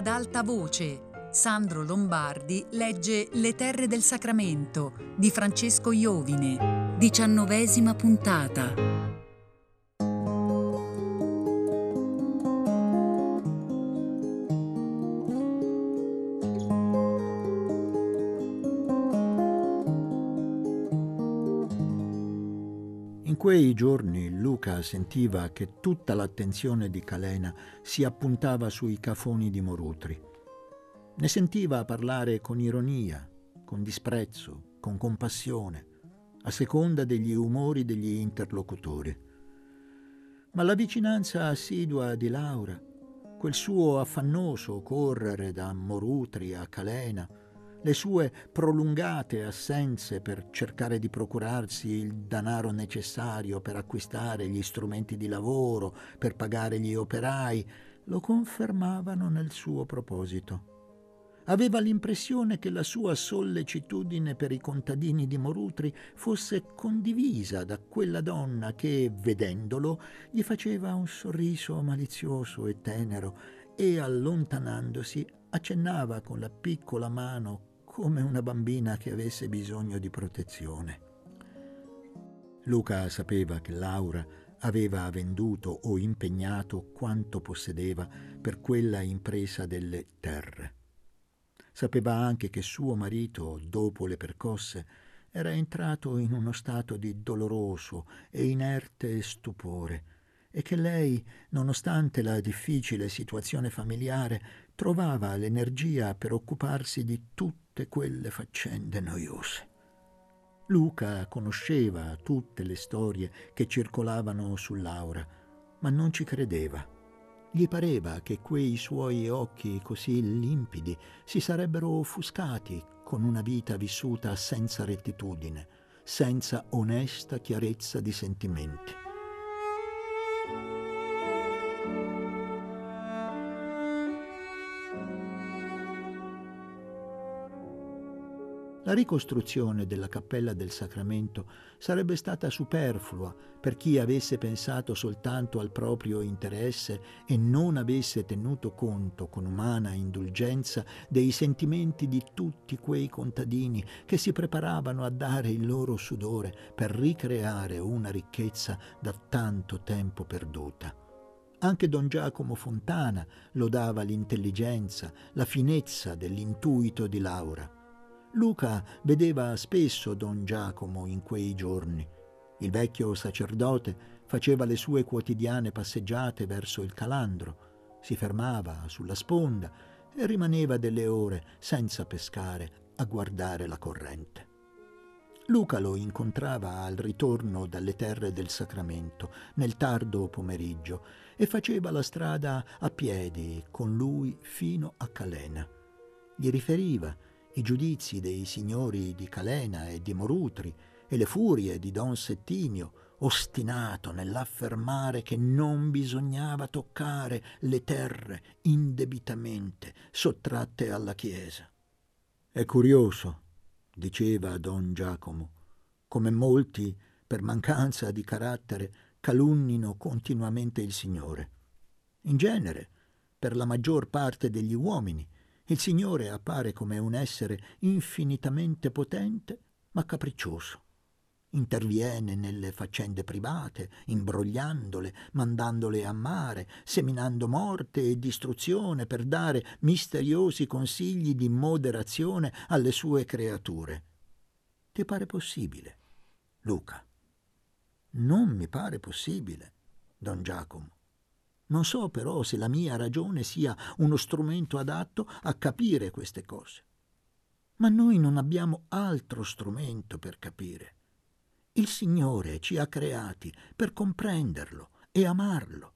Ad alta voce, Sandro Lombardi legge Le terre del Sacramento di Francesco Iovine, diciannovesima puntata. Quei giorni Luca sentiva che tutta l'attenzione di Calena si appuntava sui cafoni di Morutri. Ne sentiva parlare con ironia, con disprezzo, con compassione, a seconda degli umori degli interlocutori. Ma la vicinanza assidua di Laura, quel suo affannoso correre da Morutri a Calena, le sue prolungate assenze per cercare di procurarsi il denaro necessario per acquistare gli strumenti di lavoro, per pagare gli operai, lo confermavano nel suo proposito. Aveva l'impressione che la sua sollecitudine per i contadini di Morutri fosse condivisa da quella donna che, vedendolo, gli faceva un sorriso malizioso e tenero e, allontanandosi, accennava con la piccola mano come una bambina che avesse bisogno di protezione. Luca sapeva che Laura aveva venduto o impegnato quanto possedeva per quella impresa delle terre. Sapeva anche che suo marito, dopo le percosse, era entrato in uno stato di doloroso e inerte stupore e che lei, nonostante la difficile situazione familiare, trovava l'energia per occuparsi di tutte quelle faccende noiose. Luca conosceva tutte le storie che circolavano su Laura, ma non ci credeva. Gli pareva che quei suoi occhi così limpidi si sarebbero offuscati con una vita vissuta senza rettitudine, senza onesta chiarezza di sentimenti. La ricostruzione della cappella del Sacramento sarebbe stata superflua per chi avesse pensato soltanto al proprio interesse e non avesse tenuto conto con umana indulgenza dei sentimenti di tutti quei contadini che si preparavano a dare il loro sudore per ricreare una ricchezza da tanto tempo perduta. Anche don Giacomo Fontana lodava l'intelligenza, la finezza dell'intuito di Laura. Luca vedeva spesso don Giacomo in quei giorni. Il vecchio sacerdote faceva le sue quotidiane passeggiate verso il calandro, si fermava sulla sponda e rimaneva delle ore senza pescare a guardare la corrente. Luca lo incontrava al ritorno dalle terre del Sacramento, nel tardo pomeriggio, e faceva la strada a piedi con lui fino a Calena. Gli riferiva i giudizi dei signori di Calena e di Morutri e le furie di don Settimio, ostinato nell'affermare che non bisognava toccare le terre indebitamente sottratte alla Chiesa. È curioso, diceva don Giacomo, come molti, per mancanza di carattere, calunnino continuamente il Signore. In genere, per la maggior parte degli uomini, il Signore appare come un essere infinitamente potente ma capriccioso. Interviene nelle faccende private, imbrogliandole, mandandole a mare, seminando morte e distruzione per dare misteriosi consigli di moderazione alle sue creature. Ti pare possibile, Luca? Non mi pare possibile, don Giacomo. Non so però se la mia ragione sia uno strumento adatto a capire queste cose. Ma noi non abbiamo altro strumento per capire. Il Signore ci ha creati per comprenderlo e amarlo.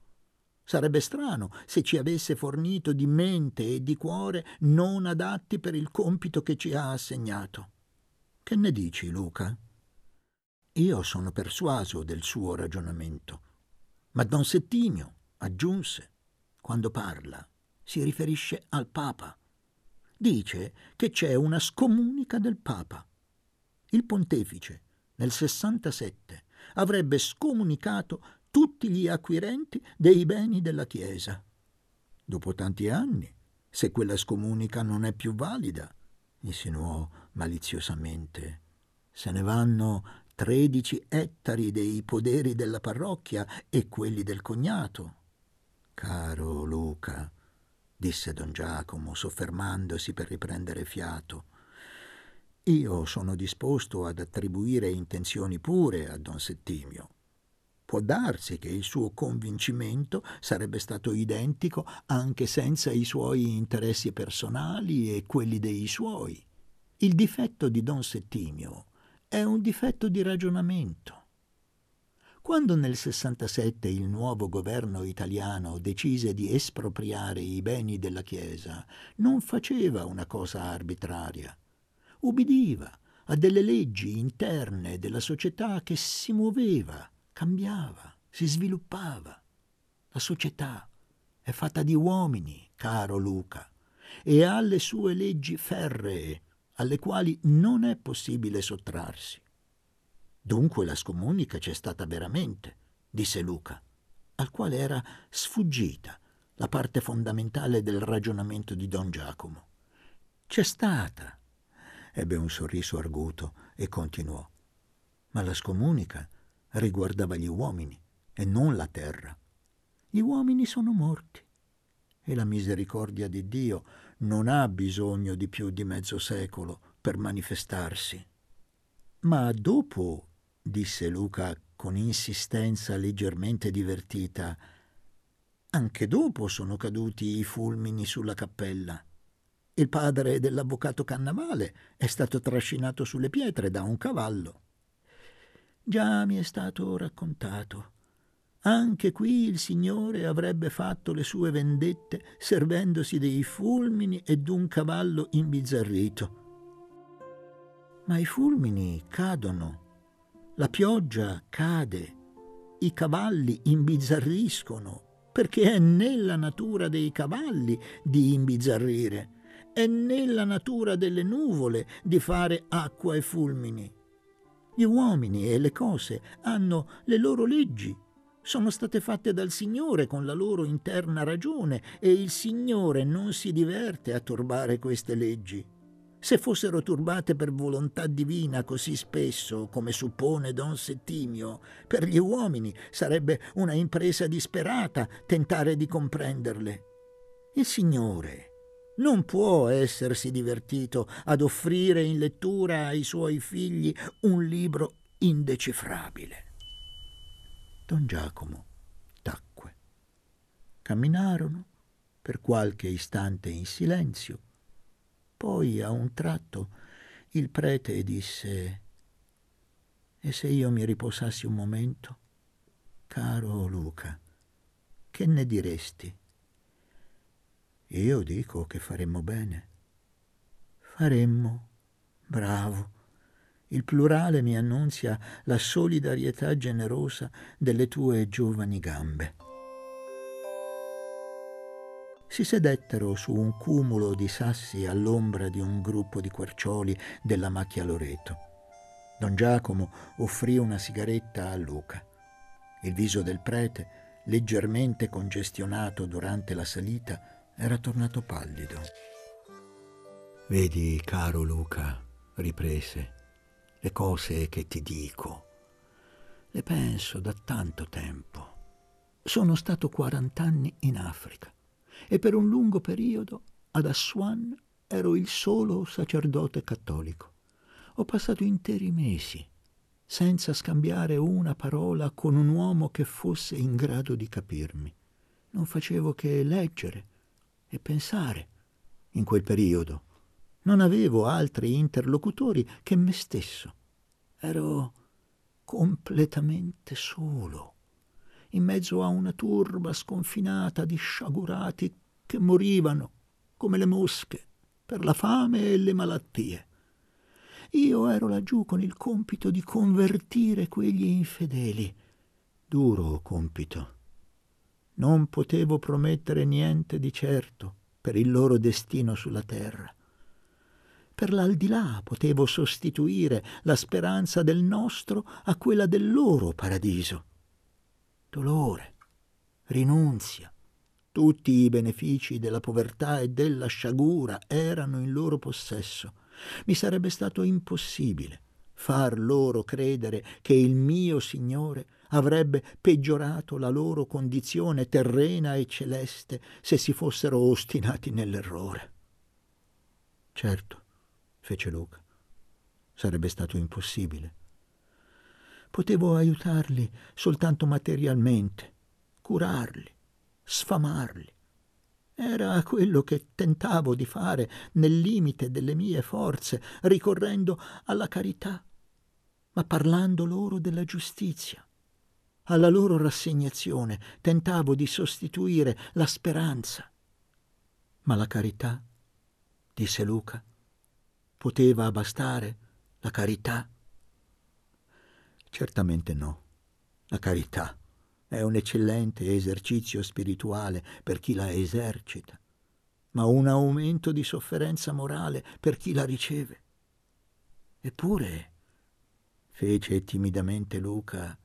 Sarebbe strano se ci avesse fornito di mente e di cuore non adatti per il compito che ci ha assegnato. Che ne dici, Luca? Io sono persuaso del suo ragionamento. Ma Don Settimio aggiunse, quando parla, si riferisce al Papa. Dice che c'è una scomunica del Papa. Il pontefice, nel 67, avrebbe scomunicato tutti gli acquirenti dei beni della Chiesa. Dopo tanti anni se quella scomunica non è più valida, insinuò maliziosamente. Se ne vanno tredici ettari dei poderi della parrocchia e quelli del cognato. Caro Luca, disse don Giacomo, soffermandosi per riprendere fiato, io sono disposto ad attribuire intenzioni pure a don Settimio. Può darsi che il suo convincimento sarebbe stato identico anche senza i suoi interessi personali e quelli dei suoi. Il difetto di don Settimio è un difetto di ragionamento. Quando nel 67 il nuovo governo italiano decise di espropriare i beni della Chiesa, non faceva una cosa arbitraria. Ubbidiva a delle leggi interne della società che si muoveva, cambiava, si sviluppava. La società è fatta di uomini, caro Luca, e ha le sue leggi ferree, alle quali non è possibile sottrarsi. Dunque la scomunica c'è stata veramente, disse Luca, al quale era sfuggita la parte fondamentale del ragionamento di don Giacomo. C'è stata. Ebbe un sorriso arguto e continuò. Ma la scomunica riguardava gli uomini e non la terra. Gli uomini sono morti e la misericordia di Dio non ha bisogno di più di mezzo secolo per manifestarsi. Ma dopo, disse Luca con insistenza leggermente divertita, anche dopo sono caduti i fulmini sulla cappella. Il padre dell'avvocato Cannavale è stato trascinato sulle pietre da un cavallo. Già mi è stato raccontato anche qui il Signore avrebbe fatto le sue vendette servendosi dei fulmini e d'un cavallo imbizzarrito. Ma i fulmini cadono, la pioggia cade, i cavalli imbizzarriscono, perché è nella natura dei cavalli di imbizzarrire, è nella natura delle nuvole di fare acqua e fulmini. Gli uomini e le cose hanno le loro leggi sono state fatte dal Signore con la loro interna ragione e il Signore non si diverte a turbare queste leggi. Se fossero turbate per volontà divina così spesso, come suppone Don Settimio, per gli uomini sarebbe una impresa disperata tentare di comprenderle. Il Signore non può essersi divertito ad offrire in lettura ai suoi figli un libro indecifrabile. Don Giacomo tacque. Camminarono per qualche istante in silenzio. Poi a un tratto il prete disse E se io mi riposassi un momento? Caro Luca, che ne diresti? Io dico che faremmo bene. Faremmo, bravo, il plurale mi annunzia la solidarietà generosa delle tue giovani gambe. Si sedettero su un cumulo di sassi all'ombra di un gruppo di quercioli della macchia Loreto. Don Giacomo offrì una sigaretta a Luca. Il viso del prete, leggermente congestionato durante la salita, era tornato pallido. Vedi, caro Luca, riprese, le cose che ti dico. Le penso da tanto tempo. Sono stato 40 anni in Africa e per un lungo periodo ad Aswan ero il solo sacerdote cattolico. Ho passato interi mesi senza scambiare una parola con un uomo che fosse in grado di capirmi. Non facevo che leggere e pensare in quel periodo non avevo altri interlocutori che me stesso. Ero completamente solo, in mezzo a una turba sconfinata di sciagurati che morivano come le mosche per la fame e le malattie. Io ero laggiù con il compito di convertire quegli infedeli. Duro compito. Non potevo promettere niente di certo per il loro destino sulla terra per l'aldilà potevo sostituire la speranza del nostro a quella del loro paradiso. Dolore, rinunzia, Tutti i benefici della povertà e della sciagura erano in loro possesso. Mi sarebbe stato impossibile far loro credere che il mio Signore avrebbe peggiorato la loro condizione terrena e celeste se si fossero ostinati nell'errore. Certo, fece Luca, sarebbe stato impossibile. Potevo aiutarli soltanto materialmente, curarli, sfamarli. Era quello che tentavo di fare nel limite delle mie forze, ricorrendo alla carità, ma parlando loro della giustizia. Alla loro rassegnazione tentavo di sostituire la speranza. Ma la carità, disse Luca, poteva bastare la carità? Certamente no. La carità è un eccellente esercizio spirituale per chi la esercita, ma un aumento di sofferenza morale per chi la riceve. Eppure, fece timidamente Luca,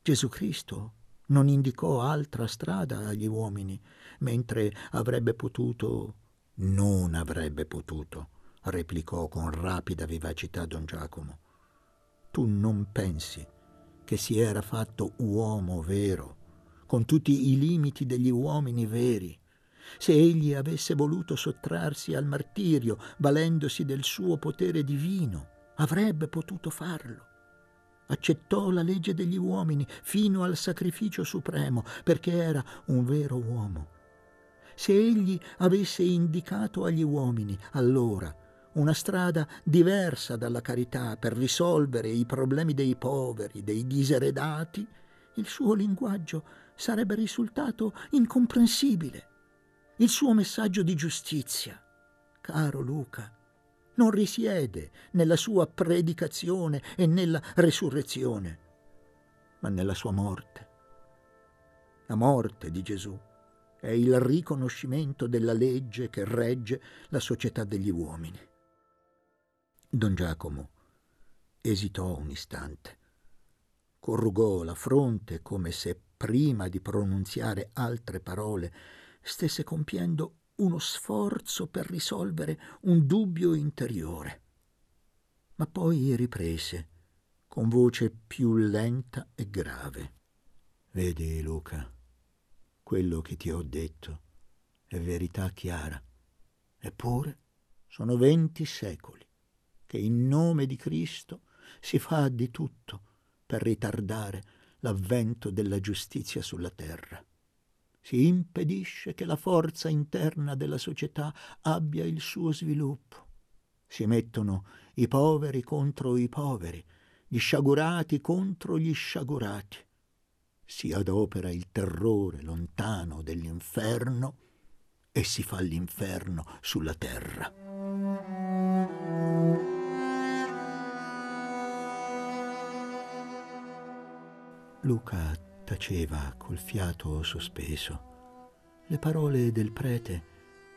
Gesù Cristo non indicò altra strada agli uomini, mentre avrebbe potuto, non avrebbe potuto, replicò con rapida vivacità don Giacomo. Tu non pensi che si era fatto uomo vero, con tutti i limiti degli uomini veri. Se egli avesse voluto sottrarsi al martirio, valendosi del suo potere divino, avrebbe potuto farlo. Accettò la legge degli uomini fino al sacrificio supremo, perché era un vero uomo. Se egli avesse indicato agli uomini, allora, una strada diversa dalla carità per risolvere i problemi dei poveri, dei diseredati, il suo linguaggio sarebbe risultato incomprensibile. Il suo messaggio di giustizia, caro Luca, non risiede nella sua predicazione e nella resurrezione, ma nella sua morte. La morte di Gesù è il riconoscimento della legge che regge la società degli uomini. Don Giacomo esitò un istante, corrugò la fronte come se prima di pronunziare altre parole stesse compiendo uno sforzo per risolvere un dubbio interiore. Ma poi riprese con voce più lenta e grave. Vedi, Luca, quello che ti ho detto è verità chiara. Eppure sono venti secoli che in nome di Cristo si fa di tutto per ritardare l'avvento della giustizia sulla terra. Si impedisce che la forza interna della società abbia il suo sviluppo. Si mettono i poveri contro i poveri, gli sciagurati contro gli sciagurati. Si adopera il terrore lontano dell'inferno e si fa l'inferno sulla terra. Luca taceva col fiato sospeso. Le parole del prete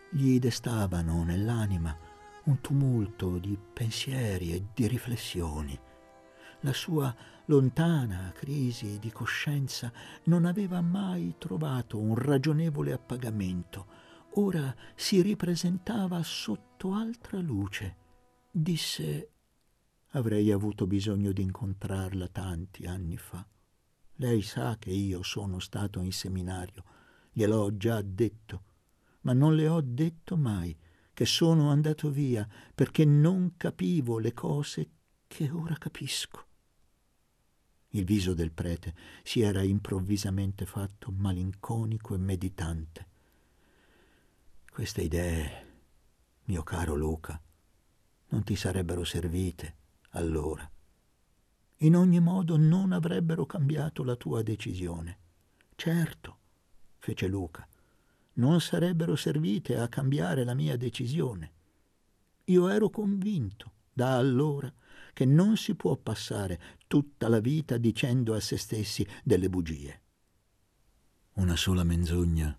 gli destavano nell'anima un tumulto di pensieri e di riflessioni. La sua lontana crisi di coscienza non aveva mai trovato un ragionevole appagamento. Ora si ripresentava sotto altra luce. Disse avrei avuto bisogno di incontrarla tanti anni fa. Lei sa che io sono stato in seminario, gliel'ho già detto, ma non le ho detto mai che sono andato via perché non capivo le cose che ora capisco. Il viso del prete si era improvvisamente fatto malinconico e meditante. Queste idee, mio caro Luca, non ti sarebbero servite allora in ogni modo non avrebbero cambiato la tua decisione. Certo, fece Luca, non sarebbero servite a cambiare la mia decisione. Io ero convinto da allora che non si può passare tutta la vita dicendo a se stessi delle bugie. Una sola menzogna,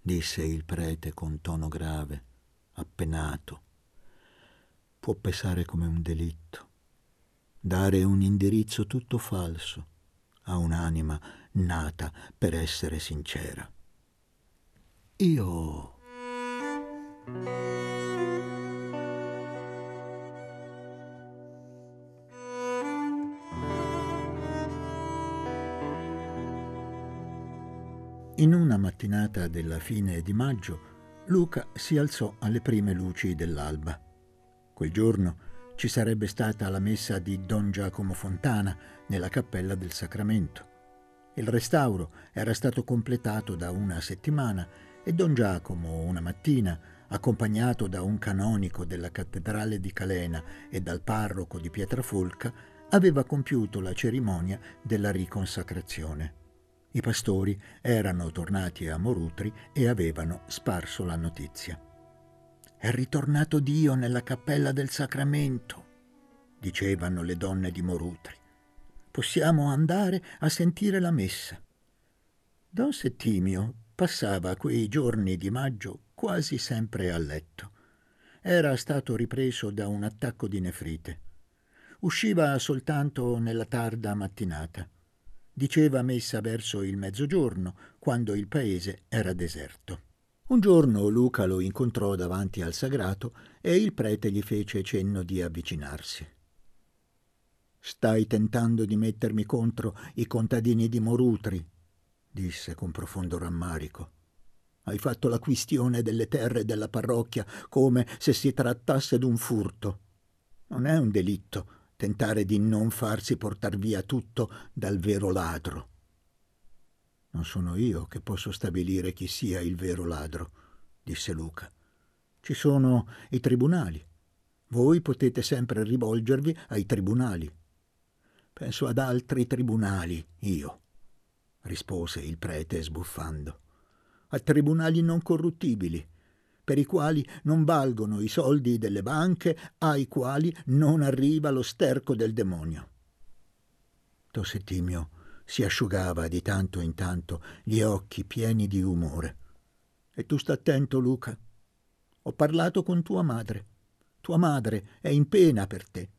disse il prete con tono grave, appenato, può pesare come un delitto dare un indirizzo tutto falso a un'anima nata per essere sincera. Io... In una mattinata della fine di maggio, Luca si alzò alle prime luci dell'alba. Quel giorno ci sarebbe stata la messa di Don Giacomo Fontana nella cappella del Sacramento. Il restauro era stato completato da una settimana e Don Giacomo, una mattina, accompagnato da un canonico della cattedrale di Calena e dal parroco di Pietrafolca, aveva compiuto la cerimonia della riconsacrazione. I pastori erano tornati a Morutri e avevano sparso la notizia. È ritornato Dio nella cappella del Sacramento, dicevano le donne di Morutri. Possiamo andare a sentire la messa. Don Settimio passava quei giorni di maggio quasi sempre a letto. Era stato ripreso da un attacco di nefrite. Usciva soltanto nella tarda mattinata diceva messa verso il mezzogiorno, quando il paese era deserto. Un giorno Luca lo incontrò davanti al sagrato e il prete gli fece cenno di avvicinarsi. Stai tentando di mettermi contro i contadini di Morutri, disse con profondo rammarico. Hai fatto la quistione delle terre della parrocchia come se si trattasse d'un furto. Non è un delitto, tentare di non farsi portar via tutto dal vero ladro. Non sono io che posso stabilire chi sia il vero ladro, disse Luca. Ci sono i tribunali. Voi potete sempre rivolgervi ai tribunali. Penso ad altri tribunali, io, rispose il prete sbuffando. A tribunali non corruttibili, per i quali non valgono i soldi delle banche, ai quali non arriva lo sterco del demonio. Tossettimio si asciugava di tanto in tanto gli occhi pieni di umore. E tu sta attento, Luca. Ho parlato con tua madre. Tua madre è in pena per te.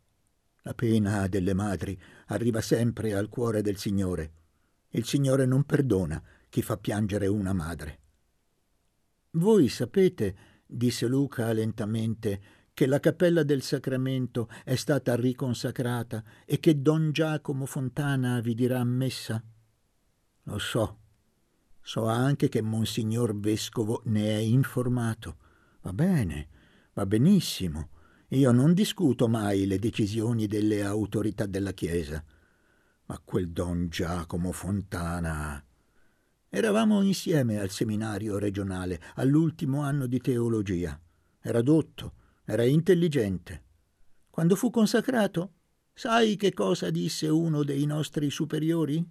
La pena delle madri arriva sempre al cuore del Signore. Il Signore non perdona chi fa piangere una madre. Voi sapete, disse Luca lentamente, che la cappella del Sacramento è stata riconsacrata e che Don Giacomo Fontana vi dirà messa? Lo so. So anche che Monsignor Vescovo ne è informato. Va bene, va benissimo. Io non discuto mai le decisioni delle autorità della Chiesa. Ma quel Don Giacomo Fontana Eravamo insieme al seminario regionale, all'ultimo anno di teologia. Era dotto, era intelligente. Quando fu consacrato, sai che cosa disse uno dei nostri superiori?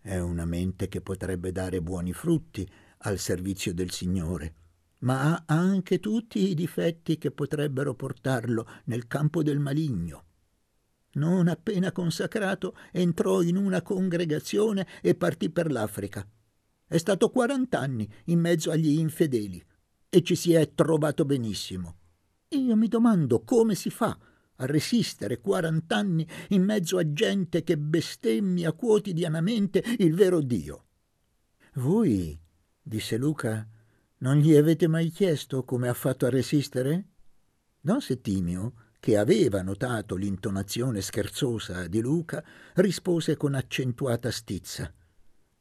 È una mente che potrebbe dare buoni frutti al servizio del Signore, ma ha anche tutti i difetti che potrebbero portarlo nel campo del maligno non appena consacrato, entrò in una congregazione e partì per l'Africa. È stato quarant'anni in mezzo agli infedeli e ci si è trovato benissimo. Io mi domando come si fa a resistere quarant'anni in mezzo a gente che bestemmia quotidianamente il vero Dio. Voi, disse Luca, non gli avete mai chiesto come ha fatto a resistere? Don Settimio che aveva notato l'intonazione scherzosa di Luca, rispose con accentuata stizza.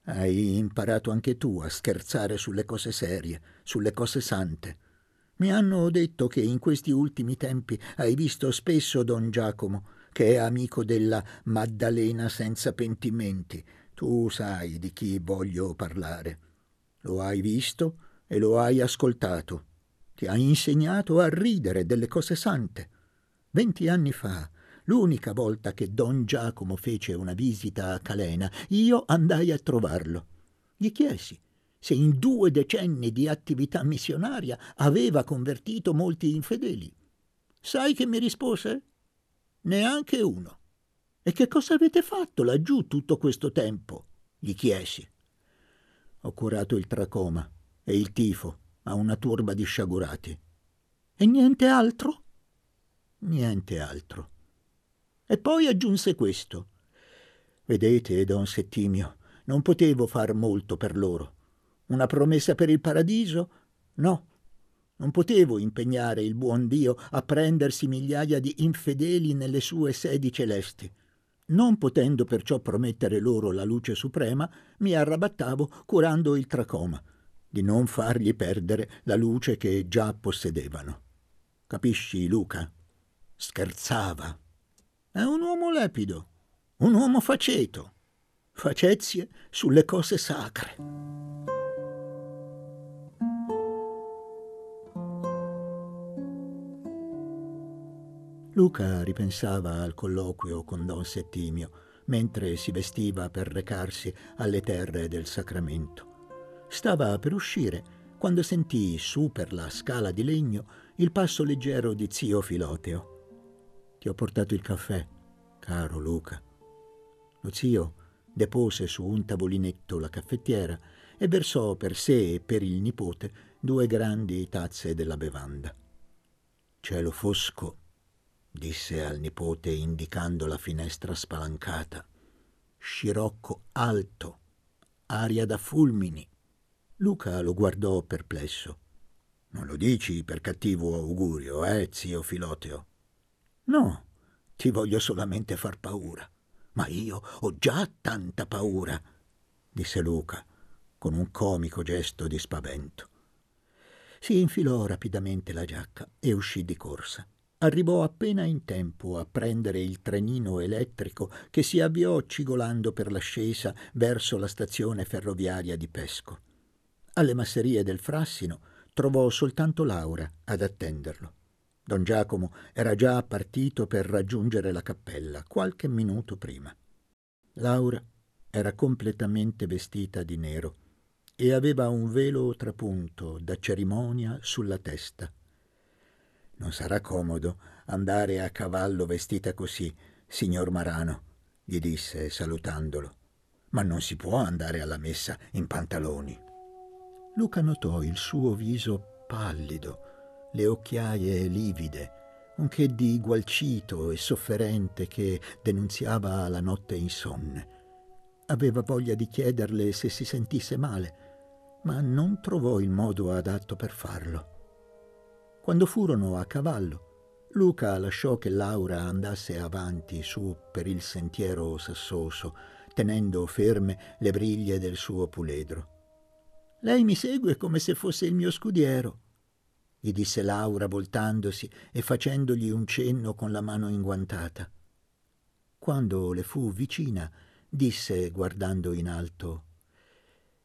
Hai imparato anche tu a scherzare sulle cose serie, sulle cose sante. Mi hanno detto che in questi ultimi tempi hai visto spesso don Giacomo, che è amico della Maddalena senza pentimenti. Tu sai di chi voglio parlare. Lo hai visto e lo hai ascoltato. Ti ha insegnato a ridere delle cose sante. Venti anni fa, l'unica volta che don Giacomo fece una visita a Calena, io andai a trovarlo. Gli chiesi se in due decenni di attività missionaria aveva convertito molti infedeli. Sai che mi rispose? Neanche uno. E che cosa avete fatto laggiù tutto questo tempo? gli chiesi. Ho curato il tracoma e il tifo a una turba di sciagurati. E niente altro? niente altro. E poi aggiunse questo. Vedete, don Settimio, non potevo far molto per loro. Una promessa per il paradiso? No. Non potevo impegnare il buon Dio a prendersi migliaia di infedeli nelle sue sedi celesti. Non potendo perciò promettere loro la luce suprema, mi arrabattavo curando il tracoma, di non fargli perdere la luce che già possedevano. Capisci, Luca? Scherzava. È un uomo lepido, un uomo faceto, facezie sulle cose sacre. Luca ripensava al colloquio con don Settimio mentre si vestiva per recarsi alle terre del sacramento. Stava per uscire quando sentì su per la scala di legno il passo leggero di zio Filoteo. Ti ho portato il caffè, caro Luca. Lo zio depose su un tavolinetto la caffettiera e versò per sé e per il nipote due grandi tazze della bevanda. Cielo fosco disse al nipote indicando la finestra spalancata. Scirocco alto, aria da fulmini. Luca lo guardò perplesso. Non lo dici per cattivo augurio, eh, zio Filoteo? No, ti voglio solamente far paura. Ma io ho già tanta paura, disse Luca, con un comico gesto di spavento. Si infilò rapidamente la giacca e uscì di corsa arrivò appena in tempo a prendere il trenino elettrico che si avviò cigolando per l'ascesa verso la stazione ferroviaria di Pesco. Alle masserie del Frassino trovò soltanto Laura ad attenderlo. Don Giacomo era già partito per raggiungere la cappella qualche minuto prima. Laura era completamente vestita di nero e aveva un velo trapunto da cerimonia sulla testa. Non sarà comodo andare a cavallo vestita così, signor Marano, gli disse salutandolo. Ma non si può andare alla messa in pantaloni. Luca notò il suo viso pallido, le occhiaie livide, un che di gualcito e sofferente che denunziava la notte insonne. Aveva voglia di chiederle se si sentisse male, ma non trovò il modo adatto per farlo. Quando furono a cavallo, Luca lasciò che Laura andasse avanti su per il sentiero sassoso, tenendo ferme le briglie del suo puledro. Lei mi segue come se fosse il mio scudiero, gli disse Laura voltandosi e facendogli un cenno con la mano inguantata. Quando le fu vicina, disse guardando in alto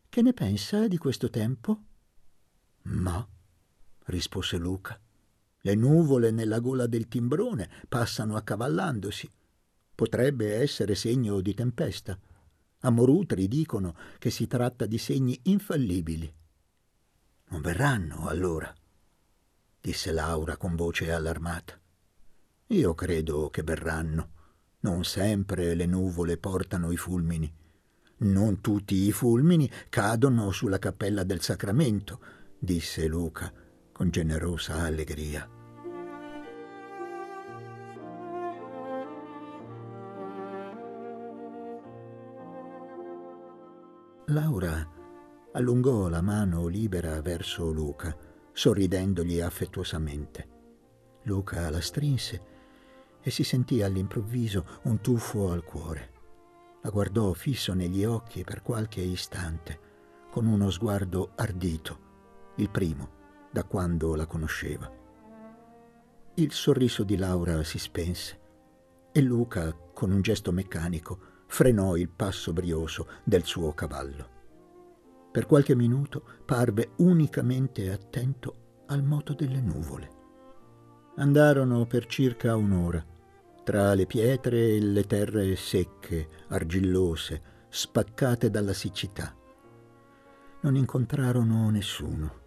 Che ne pensa di questo tempo? Ma rispose Luca. Le nuvole nella gola del timbrone passano accavallandosi. Potrebbe essere segno di tempesta. A Morutri dicono che si tratta di segni infallibili. Non verranno allora, disse Laura con voce allarmata. Io credo che verranno. Non sempre le nuvole portano i fulmini. Non tutti i fulmini cadono sulla cappella del sacramento, disse Luca con generosa allegria. Laura allungò la mano libera verso Luca, sorridendogli affettuosamente. Luca la strinse e si sentì all'improvviso un tuffo al cuore. La guardò fisso negli occhi per qualche istante, con uno sguardo ardito, il primo da quando la conosceva. Il sorriso di Laura si spense e Luca, con un gesto meccanico, frenò il passo brioso del suo cavallo. Per qualche minuto parve unicamente attento al moto delle nuvole. Andarono per circa un'ora, tra le pietre e le terre secche, argillose, spaccate dalla siccità. Non incontrarono nessuno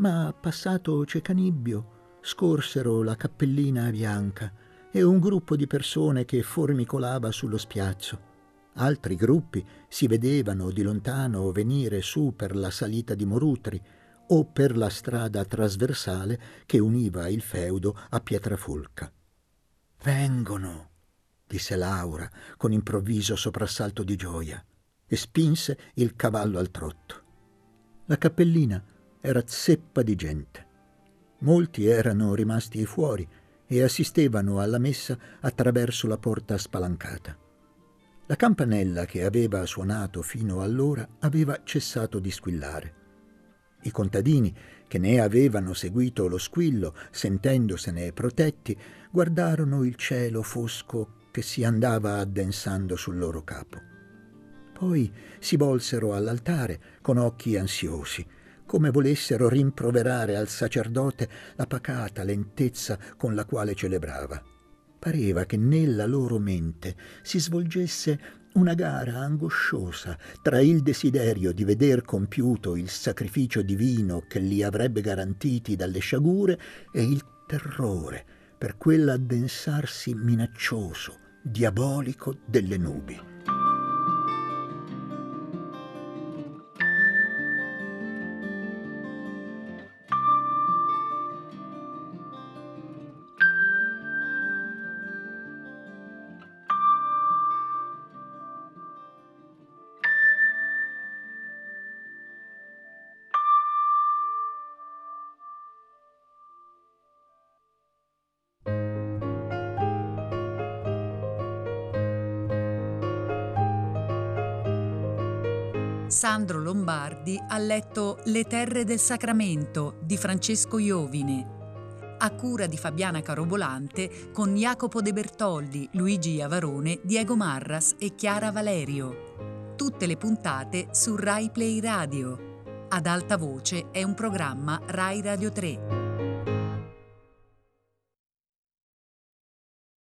ma passato Cecanibbio scorsero la cappellina bianca e un gruppo di persone che formicolava sullo spiazzo. Altri gruppi si vedevano di lontano venire su per la salita di Morutri o per la strada trasversale che univa il feudo a Pietrafolca. Vengono, disse Laura con improvviso soprassalto di gioia e spinse il cavallo al trotto. La cappellina era zeppa di gente. Molti erano rimasti fuori e assistevano alla messa attraverso la porta spalancata. La campanella che aveva suonato fino allora aveva cessato di squillare. I contadini, che ne avevano seguito lo squillo, sentendosene protetti, guardarono il cielo fosco che si andava addensando sul loro capo. Poi si volsero all'altare con occhi ansiosi, come volessero rimproverare al sacerdote la pacata lentezza con la quale celebrava. Pareva che nella loro mente si svolgesse una gara angosciosa tra il desiderio di veder compiuto il sacrificio divino che li avrebbe garantiti dalle sciagure e il terrore per quell'addensarsi minaccioso, diabolico delle nubi. Sandro Lombardi ha letto Le terre del Sacramento di Francesco Iovine, a cura di Fabiana Carobolante con Jacopo De Bertoldi, Luigi Iavarone, Diego Marras e Chiara Valerio. Tutte le puntate su Rai Play Radio. Ad alta voce è un programma Rai Radio 3.